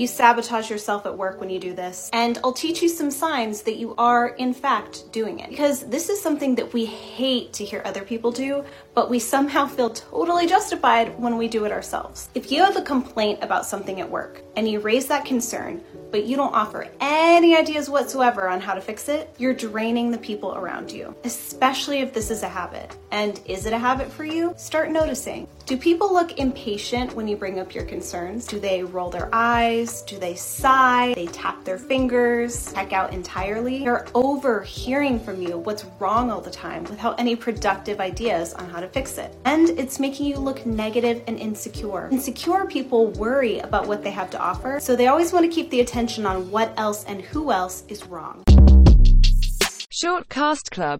You sabotage yourself at work when you do this, and I'll teach you some signs that you are, in fact, doing it. Because this is something that we hate to hear other people do, but we somehow feel totally justified when we do it ourselves. If you have a complaint about something at work and you raise that concern, but you don't offer any ideas whatsoever on how to fix it, you're draining the people around you, especially if this is a habit. And is it a habit for you? Start noticing. Do people look impatient when you bring up your concerns? Do they roll their eyes? Do they sigh? They tap their fingers? Check out entirely? They're overhearing from you what's wrong all the time without any productive ideas on how to fix it. And it's making you look negative and insecure. Insecure people worry about what they have to offer, so they always want to keep the attention on what else and who else is wrong. Short Cast Club